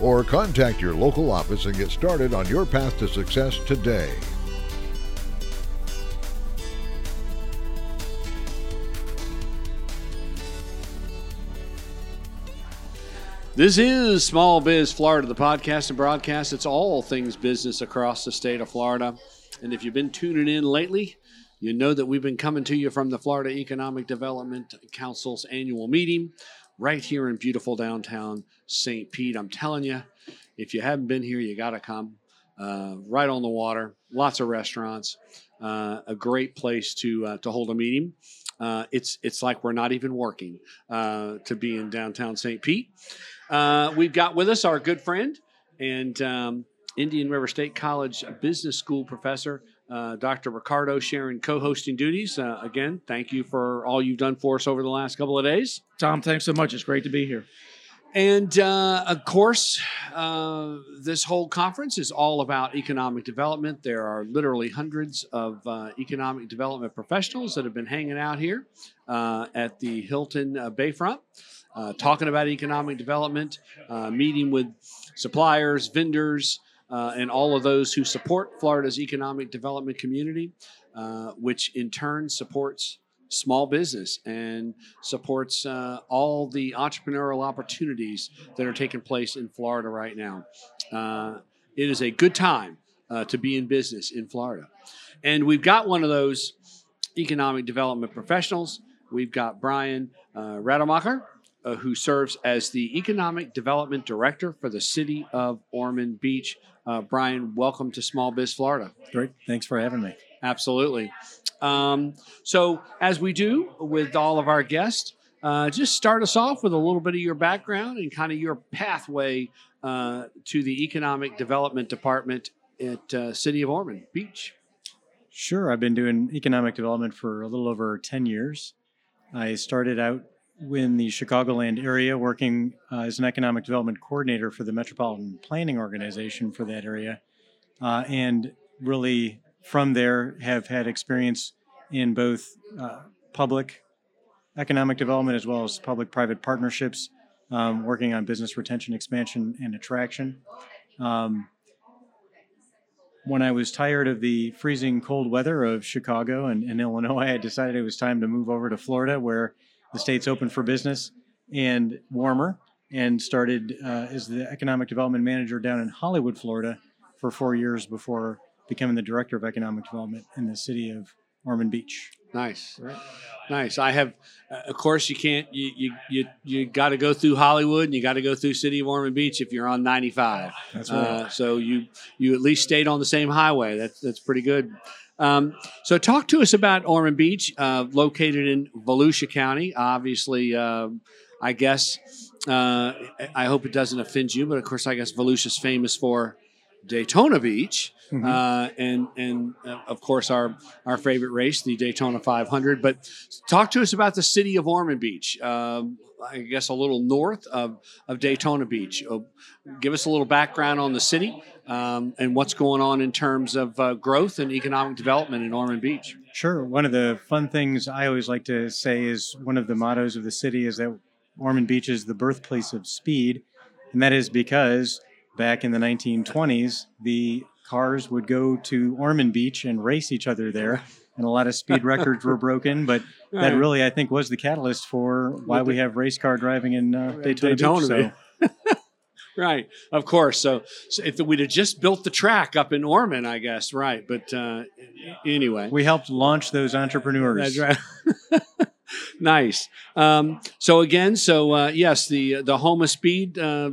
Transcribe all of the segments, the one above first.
or contact your local office and get started on your path to success today. This is Small Biz Florida, the podcast and broadcast. It's all things business across the state of Florida. And if you've been tuning in lately, you know that we've been coming to you from the Florida Economic Development Council's annual meeting right here in beautiful downtown St. Pete. I'm telling you, if you haven't been here, you got to come. Uh, right on the water, lots of restaurants, uh, a great place to uh, to hold a meeting. Uh, it's it's like we're not even working uh, to be in downtown St. Pete. Uh, we've got with us our good friend and um, Indian River State College Business School professor, uh, Dr. Ricardo Sharon co-hosting duties. Uh, again, thank you for all you've done for us over the last couple of days. Tom, thanks so much. It's great to be here. And uh, of course, uh, this whole conference is all about economic development. There are literally hundreds of uh, economic development professionals that have been hanging out here uh, at the Hilton uh, Bayfront, uh, talking about economic development, uh, meeting with suppliers, vendors, uh, and all of those who support Florida's economic development community, uh, which in turn supports small business and supports uh, all the entrepreneurial opportunities that are taking place in Florida right now. Uh, it is a good time uh, to be in business in Florida. And we've got one of those economic development professionals. We've got Brian uh, Rademacher, uh, who serves as the Economic Development Director for the City of Ormond Beach. Uh, Brian, welcome to Small Biz Florida. Great. Thanks for having me. Absolutely. Um, so, as we do with all of our guests, uh, just start us off with a little bit of your background and kind of your pathway uh, to the Economic Development Department at uh, City of Ormond Beach. Sure. I've been doing economic development for a little over 10 years. I started out in the Chicagoland area working uh, as an economic development coordinator for the Metropolitan Planning Organization for that area. Uh, and really, from there, have had experience in both uh, public economic development as well as public private partnerships, um, working on business retention, expansion, and attraction. Um, when I was tired of the freezing cold weather of Chicago and, and, Illinois, I decided it was time to move over to Florida, where the state's open for business and warmer, and started uh, as the economic development manager down in Hollywood, Florida, for four years before becoming the director of economic development in the city of Ormond Beach. Nice, nice. I have, uh, of course, you can't. You you you, you got to go through Hollywood, and you got to go through City of Ormond Beach if you're on 95. That's right. Uh, so you you at least stayed on the same highway. That's that's pretty good. Um, so talk to us about Ormond Beach, uh, located in Volusia County. Obviously, uh, I guess uh, I hope it doesn't offend you, but of course, I guess Volusia's famous for Daytona Beach. Mhm. Uh, and and uh, of course our our favorite race, the Daytona 500. But talk to us about the city of Ormond Beach. Um, I guess a little north of, of Daytona Beach. Uh, give us a little background on the city um, and what's going on in terms of uh, growth and economic development in Ormond Beach. Sure. One of the fun things I always like to say is one of the mottos of the city is that Ormond Beach is the birthplace of speed. And that is because back in the 1920s, the cars would go to Ormond Beach and race each other there. And a lot of speed records were broken, but that really, I think, was the catalyst for why we have race car driving in uh, Daytona, Daytona Beach. So, Right, of course. So, so if we'd have just built the track up in Ormond, I guess, right. But uh, anyway, we helped launch those entrepreneurs. That's right. nice. Um, so again, so uh, yes, the the home of speed. Uh,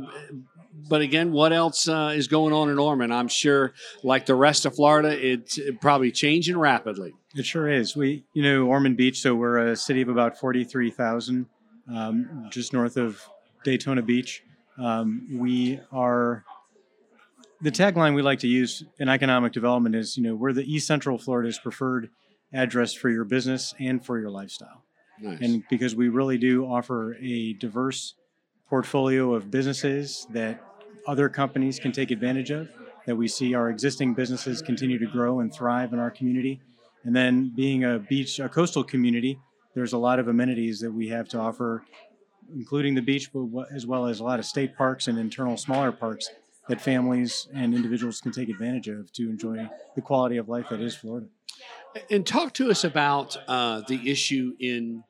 but again, what else uh, is going on in Ormond? I'm sure, like the rest of Florida, it's probably changing rapidly. It sure is. We, you know, Ormond Beach. So we're a city of about forty-three thousand, um, just north of Daytona Beach. Um, we are the tagline we like to use in economic development is, you know, we're the East Central Florida's preferred address for your business and for your lifestyle. Nice. And because we really do offer a diverse portfolio of businesses that other companies can take advantage of, that we see our existing businesses continue to grow and thrive in our community. And then being a beach, a coastal community, there's a lot of amenities that we have to offer, including the beach, but as well as a lot of state parks and internal smaller parks that families and individuals can take advantage of to enjoy the quality of life that is Florida. And talk to us about uh, the issue in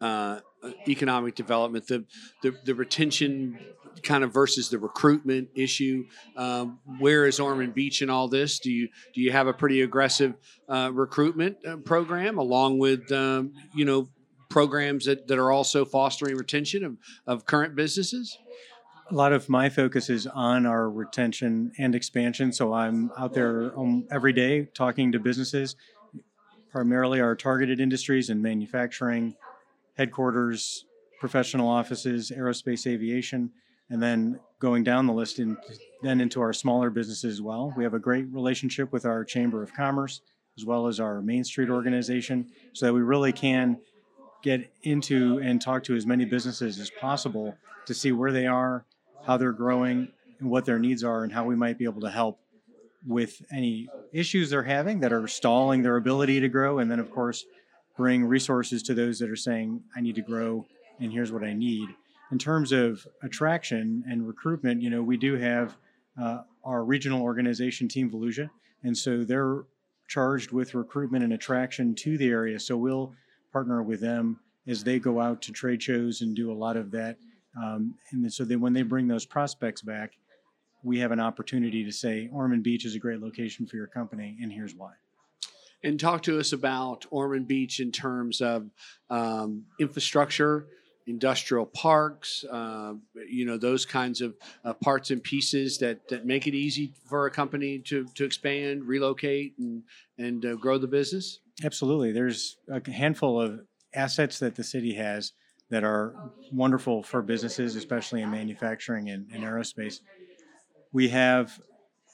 uh, economic development, the, the the retention kind of versus the recruitment issue. Um, where is Ormond Beach in all this? Do you do you have a pretty aggressive uh, recruitment uh, program along with um, you know programs that, that are also fostering retention of, of current businesses? a lot of my focus is on our retention and expansion. So I'm out there um, every day talking to businesses, primarily our targeted industries in manufacturing, headquarters, professional offices, aerospace, aviation, and then going down the list and then into our smaller businesses as well. We have a great relationship with our Chamber of Commerce as well as our Main Street organization, so that we really can get into and talk to as many businesses as possible to see where they are, how they're growing, and what their needs are, and how we might be able to help with any issues they're having that are stalling their ability to grow. And then, of course, bring resources to those that are saying, I need to grow, and here's what I need. In terms of attraction and recruitment, you know, we do have uh, our regional organization, Team Volusia, and so they're charged with recruitment and attraction to the area. So we'll partner with them as they go out to trade shows and do a lot of that. Um, and so then when they bring those prospects back, we have an opportunity to say Ormond Beach is a great location for your company, and here's why. And talk to us about Ormond Beach in terms of um, infrastructure, industrial parks, uh, you know, those kinds of uh, parts and pieces that, that make it easy for a company to, to expand, relocate, and, and uh, grow the business? Absolutely. There's a handful of assets that the city has that are wonderful for businesses, especially in manufacturing and, and aerospace. We have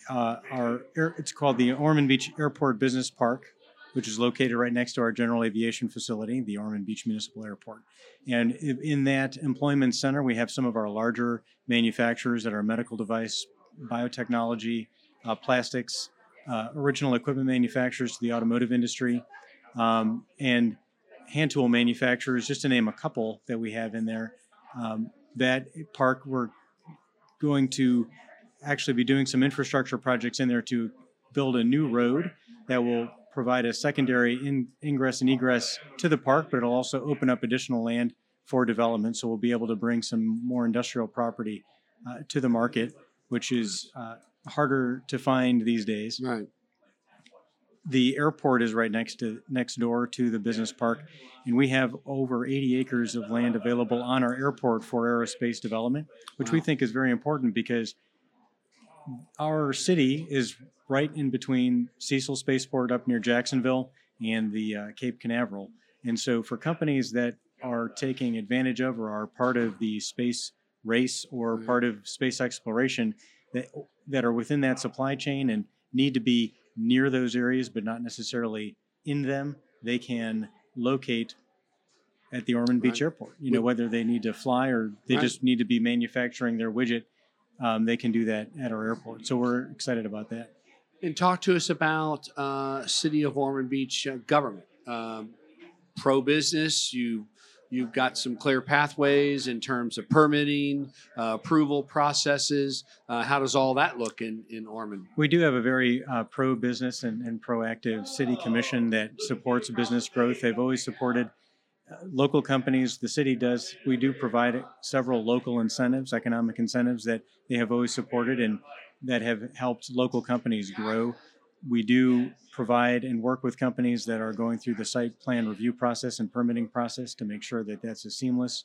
uh, our, it's called the Ormond Beach Airport Business Park, which is located right next to our general aviation facility, the Ormond Beach Municipal Airport. And in that employment center, we have some of our larger manufacturers that are medical device, biotechnology, uh, plastics, uh, original equipment manufacturers to the automotive industry, um, and hand tool manufacturers, just to name a couple that we have in there. Um, that park, we're going to actually be doing some infrastructure projects in there to build a new road that will provide a secondary in, ingress and egress to the park, but it'll also open up additional land for development. So we'll be able to bring some more industrial property uh, to the market, which is uh, harder to find these days Right. the airport is right next to next door to the business park and we have over 80 acres of land available on our airport for aerospace development which we think is very important because our city is right in between Cecil Spaceport up near Jacksonville and the uh, Cape Canaveral and so for companies that are taking advantage of or are part of the space race or Right. part of space exploration that that are within that supply chain and need to be near those areas but not necessarily in them, they can locate at the Ormond Beach Airport. You know, whether they need to fly or they Right. just need to be manufacturing their widget, um, they can do that at our airport. So we're excited about that. And talk to us about uh, City of Ormond Beach uh, government. Um, Pro business, you you've got some clear pathways in terms of permitting, uh, approval processes. Uh, how does all that look in in Ormond? We do have a very uh, pro business and, and proactive city commission that supports business growth. They've always supported local companies. The city does, we do provide several local incentives, economic incentives that they have always supported and that have helped local companies grow. We do provide and work with companies that are going through the site plan review process and permitting process to make sure that that's a seamless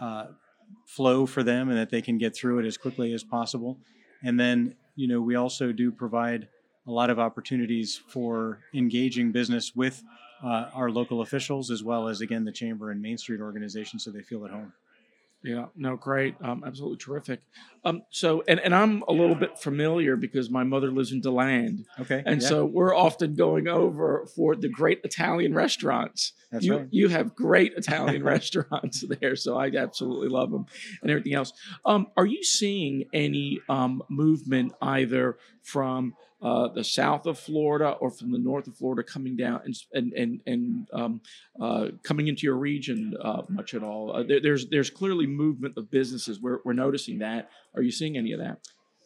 uh, flow for them and that they can get through it as quickly as possible. And then, you know, we also do provide a lot of opportunities for engaging business with uh, our local officials as well as, again, the Chamber and Main Street organization so they feel at home. Yeah, no, great, um, absolutely terrific. Um, so, and, and I'm a little bit familiar because my mother lives in Deland, Okay. and yeah, so we're often going over for the great Italian restaurants. that's you right. you have great Italian restaurants there, so I absolutely love them and everything else. Um, are you seeing any um, movement either from uh, the south of Florida or from the north of Florida coming down and and and, and um, uh, coming into your region uh, much at all? Uh, there, there's there's clearly movement of businesses. We're we're noticing that. Are you seeing any of that?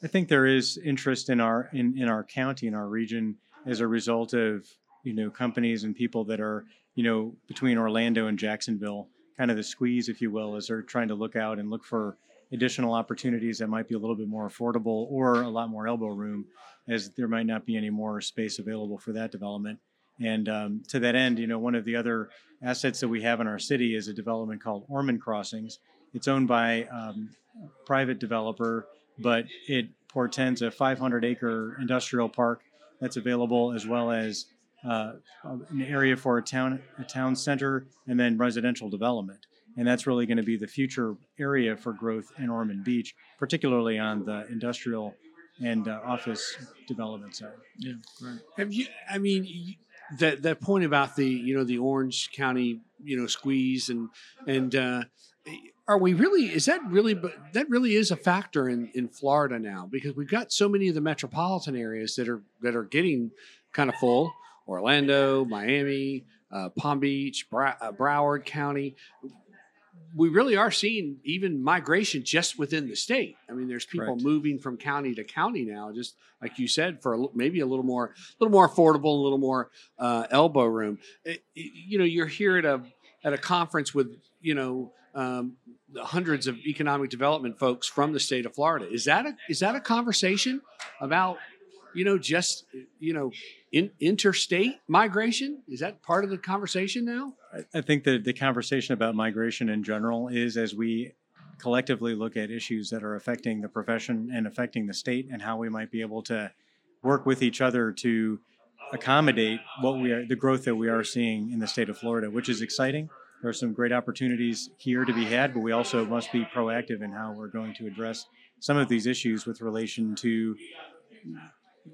I think there is interest in our in, in our county in our region as a result of you know companies and people that are you know between Orlando and Jacksonville, kind of the squeeze, if you will, as they're trying to look out and look for additional opportunities that might be a little bit more affordable or a lot more elbow room, as there might not be any more space available for that development. And um, to that end, you know, one of the other assets that we have in our city is a development called Ormond Crossings. It's owned by um, a private developer but it portends a 500 acre industrial park that's available as well as uh, an area for a town a town center and then residential development and that's really going to be the future area for growth in Ormond Beach particularly on the industrial and uh, office development side Yeah, right. Have you? I mean, that that point about the you know the Orange County you know squeeze and and uh, are we really? Is that really? But that really is a factor in in Florida now because we've got so many of the metropolitan areas that are that are getting kind of full. Orlando, Miami, uh, Palm Beach, Bra- uh, Broward County. We really are seeing even migration just within the state. I mean, there's people Correct. moving from county to county now, just like you said, for a, maybe a little more, a little more affordable, a little more uh, elbow room. It- it- you know, you're here at a at a conference with you know um, hundreds of economic development folks from the state of Florida. Is that a is that a conversation about you know just you know in, interstate migration? Is that part of the conversation now? I- I think that the conversation about migration in general is as we collectively look at issues that are affecting the profession and affecting the state and how we might be able to work with each other to accommodate what we are the growth that we are seeing in the state of Florida, which is exciting. There are some great opportunities here to be had, but we also must be proactive in how we're going to address some of these issues with relation to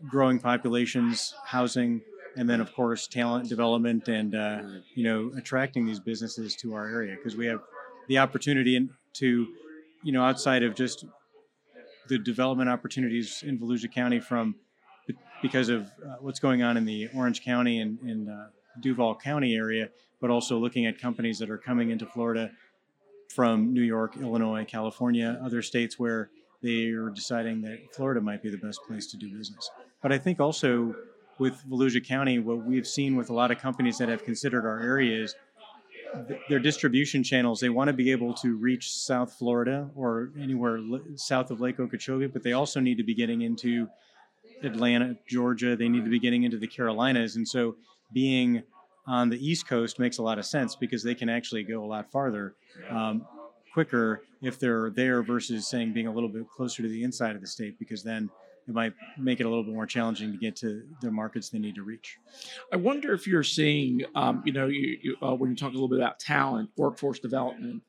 growing populations, housing, and then of course talent development and uh, you know attracting these businesses to our area because we have the opportunity to you know outside of just the development opportunities in Volusia County from because of uh, what's going on in the Orange County and, and uh, Duval County area, but also looking at companies that are coming into Florida from New York, Illinois, California, other states where they are deciding that Florida might be the best place to do business. But I think also with Volusia County, what we've seen with a lot of companies that have considered our area is th- their distribution channels. They want to be able to reach South Florida or anywhere south of Lake Okeechobee, but they also need to be getting into Atlanta, Georgia. They need to be getting into the Carolinas. And so being on the East Coast makes a lot of sense because they can actually go a lot farther um, quicker if they're there versus saying being a little bit closer to the inside of the state because then it might make it a little bit more challenging to get to the markets they need to reach. I wonder if you're seeing, um, you know, you, you, uh, when you talk a little bit about talent, workforce development,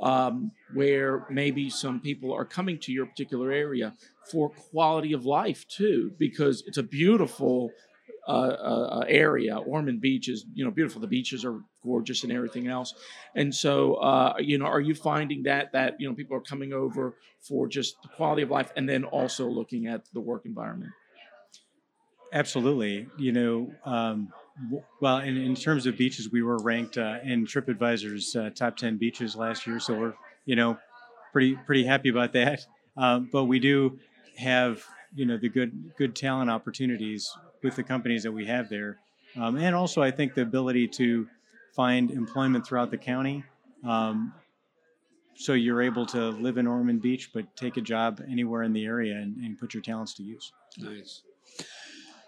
um, where maybe some people are coming to your particular area for quality of life too, because it's a beautiful uh, uh, area. Ormond Beach is, you know, beautiful. The beaches are gorgeous and everything else. And so, uh, you know, are you finding that that you know people are coming over for just the quality of life, and then also looking at the work environment? Absolutely. You know, um, well, in, in terms of beaches, we were ranked uh, in TripAdvisor's uh, top 10 beaches last year. So we're, you know, pretty, pretty happy about that. Um, but we do have, you know, the good, good talent opportunities with the companies that we have there. Um, and also, I think the ability to find employment throughout the county. Um, so you're able to live in Ormond Beach, but take a job anywhere in the area and, and put your talents to use. Nice.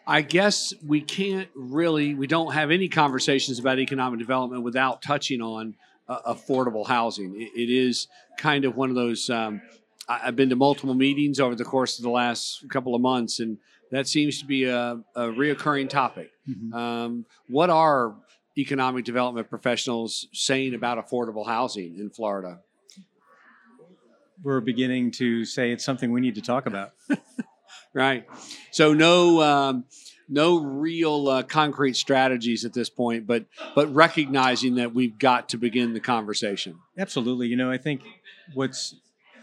I guess we can't really, we don't have any conversations about economic development without touching on uh, affordable housing. It, it is kind of one of those. Um, I've been to multiple meetings over the course of the last couple of months, and that seems to be a, a reoccurring topic. Mhm. Um, what are economic development professionals saying about affordable housing in Florida? we're beginning to say it's something we need to talk about. right. So no um, no real uh, concrete strategies at this point, but but recognizing that we've got to begin the conversation. Absolutely. You know, I think what's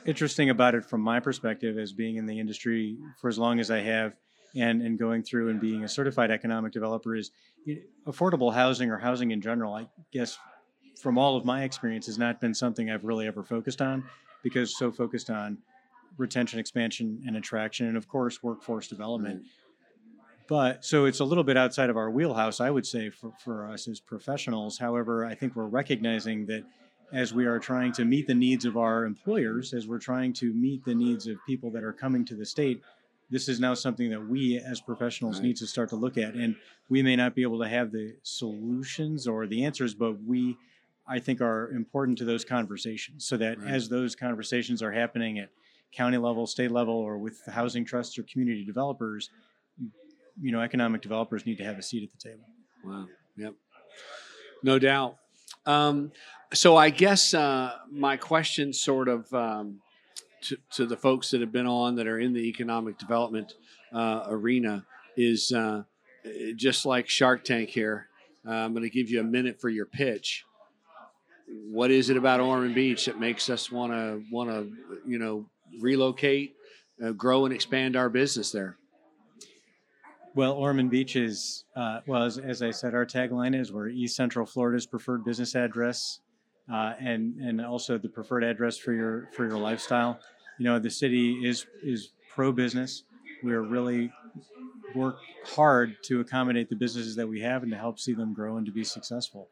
interesting about it from my perspective as being in the industry for as long as I have and, and going through and being a certified economic developer is affordable housing or housing in general, I guess from all of my experience has not been something I've really ever focused on because so focused on retention, expansion, and attraction, and of course workforce development. But so it's a little bit outside of our wheelhouse, I would say, for, for us as professionals. However, I think we're recognizing that as we are trying to meet the needs of our employers, as we're trying to meet the needs of people that are coming to the state, this is now something that we as professionals right. need to start to look at. And we may not be able to have the solutions or the answers, but we, I think, are important to those conversations so that right. as those conversations are happening at county level, state level, or with housing trusts or community developers, you know, economic developers need to have a seat at the table. Wow. Yep. No doubt. Um, so I guess uh, my question sort of um, to, to, the folks that have been on that are in the economic development uh, arena is uh, just like Shark Tank here. Uh, I'm going to give you a minute for your pitch. What is it about Ormond Beach that makes us want to want to you know relocate, uh, grow, and expand our business there? Well, Ormond Beach is, uh, well, as, as, I said, our tagline is we're East Central Florida's preferred business address, uh, and and also the preferred address for your for your lifestyle. You know, the city is is pro business. We're really work hard to accommodate the businesses that we have and to help see them grow and to be successful.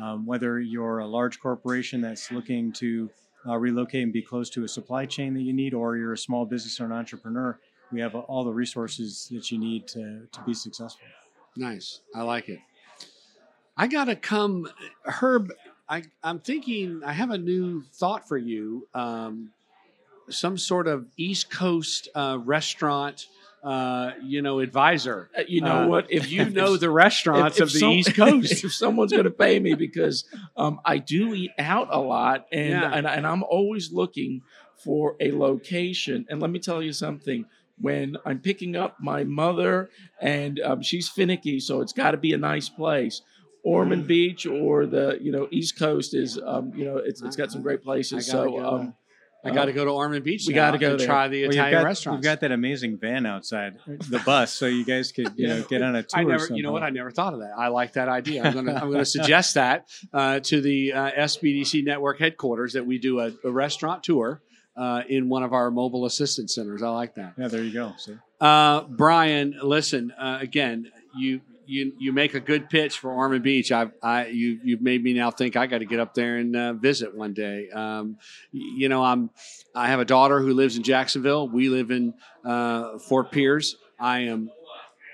Um, whether you're a large corporation that's looking to uh, relocate and be close to a supply chain that you need, or you're a small business or an entrepreneur, we have all the resources that you need to, to be successful. Nice. I like it. I got to come, Herb. I, I'm thinking I have a new thought for you. Um, some sort of East Coast uh, restaurant uh, you know, advisor. Uh, you know uh, what? If you know the restaurants if, if of the some, East Coast, if someone's going to pay me because um, I do eat out a lot, and, yeah. and and I'm always looking for a location. And let me tell you something when I'm picking up my mother, and um, she's finicky, so it's got to be a nice place. Ormond Beach or the you know East Coast is um, you know it's, it's got some great places. So um, I got to go to Ormond Beach. We got to go there. try the well, Italian restaurant. We've got that amazing van outside the bus, so you guys could you know get on a tour. I never, you know what? I never thought of that. I like that idea. I'm gonna I'm gonna suggest that uh, to the uh, SBDC network headquarters that we do a, a restaurant tour uh, in one of our mobile assistance centers. I like that. Yeah, there you go. Uh, Brian, listen uh, again. You you you make a good pitch for Ormond Beach. I've I you you've made me now think I got to get up there and uh, visit one day. Um, you know, I'm I have a daughter who lives in Jacksonville. We live in uh, Fort Pierce. I am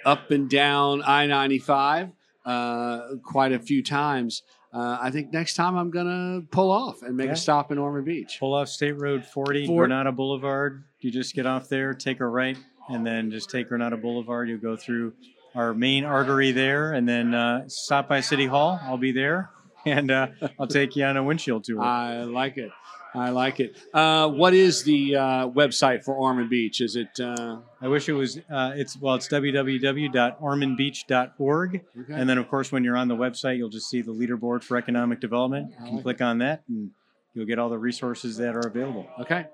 up and down I ninety five uh, quite a few times uh, I think next time I'm gonna pull off and make yeah. a stop in Ormond Beach. Pull off State Road 40, Fort- Granada Boulevard. You just get off there, take a right, and then just take Granada Boulevard. You'll go through our main artery there, and then uh, stop by City Hall. I'll be there, and uh, I'll take you on a windshield tour. I like it. I like it. Uh, what is the uh, website for Ormond Beach? Is it? Uh... I wish it was. Uh, it's well, it's www.ormondbeach.org, okay. and then of course when you're on the website, you'll just see the leaderboard for economic development. You can click on that, and you'll get all the resources that are available. Okay.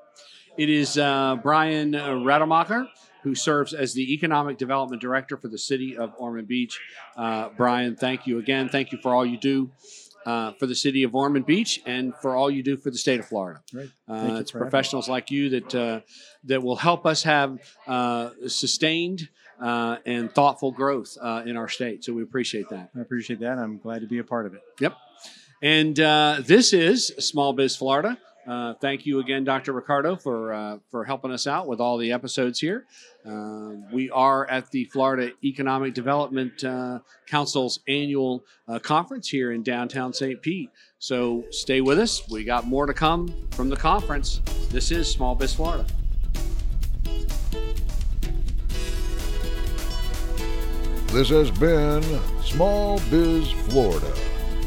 It is uh, Brian Rademacher who serves as the Economic Development Director for the City of Ormond Beach. Uh, Brian, thank you again. Thank you for all you do uh, for the city of Ormond Beach and for all you do for the state of Florida. Right. Uh, it's professionals like you that uh, that will help us have uh, sustained uh, and thoughtful growth uh, in our state. So we appreciate that. I appreciate that. I'm glad to be a part of it. Yep. And this is Small Biz Florida. Uh, thank you again, Dr. Ricardo, for uh, for helping us out with all the episodes here. Uh, we are at the Florida Economic Development uh, Council's annual uh, conference here in downtown St. Pete. So stay with us. We got more to come from the conference. This is Small Biz Florida. This has been Small Biz Florida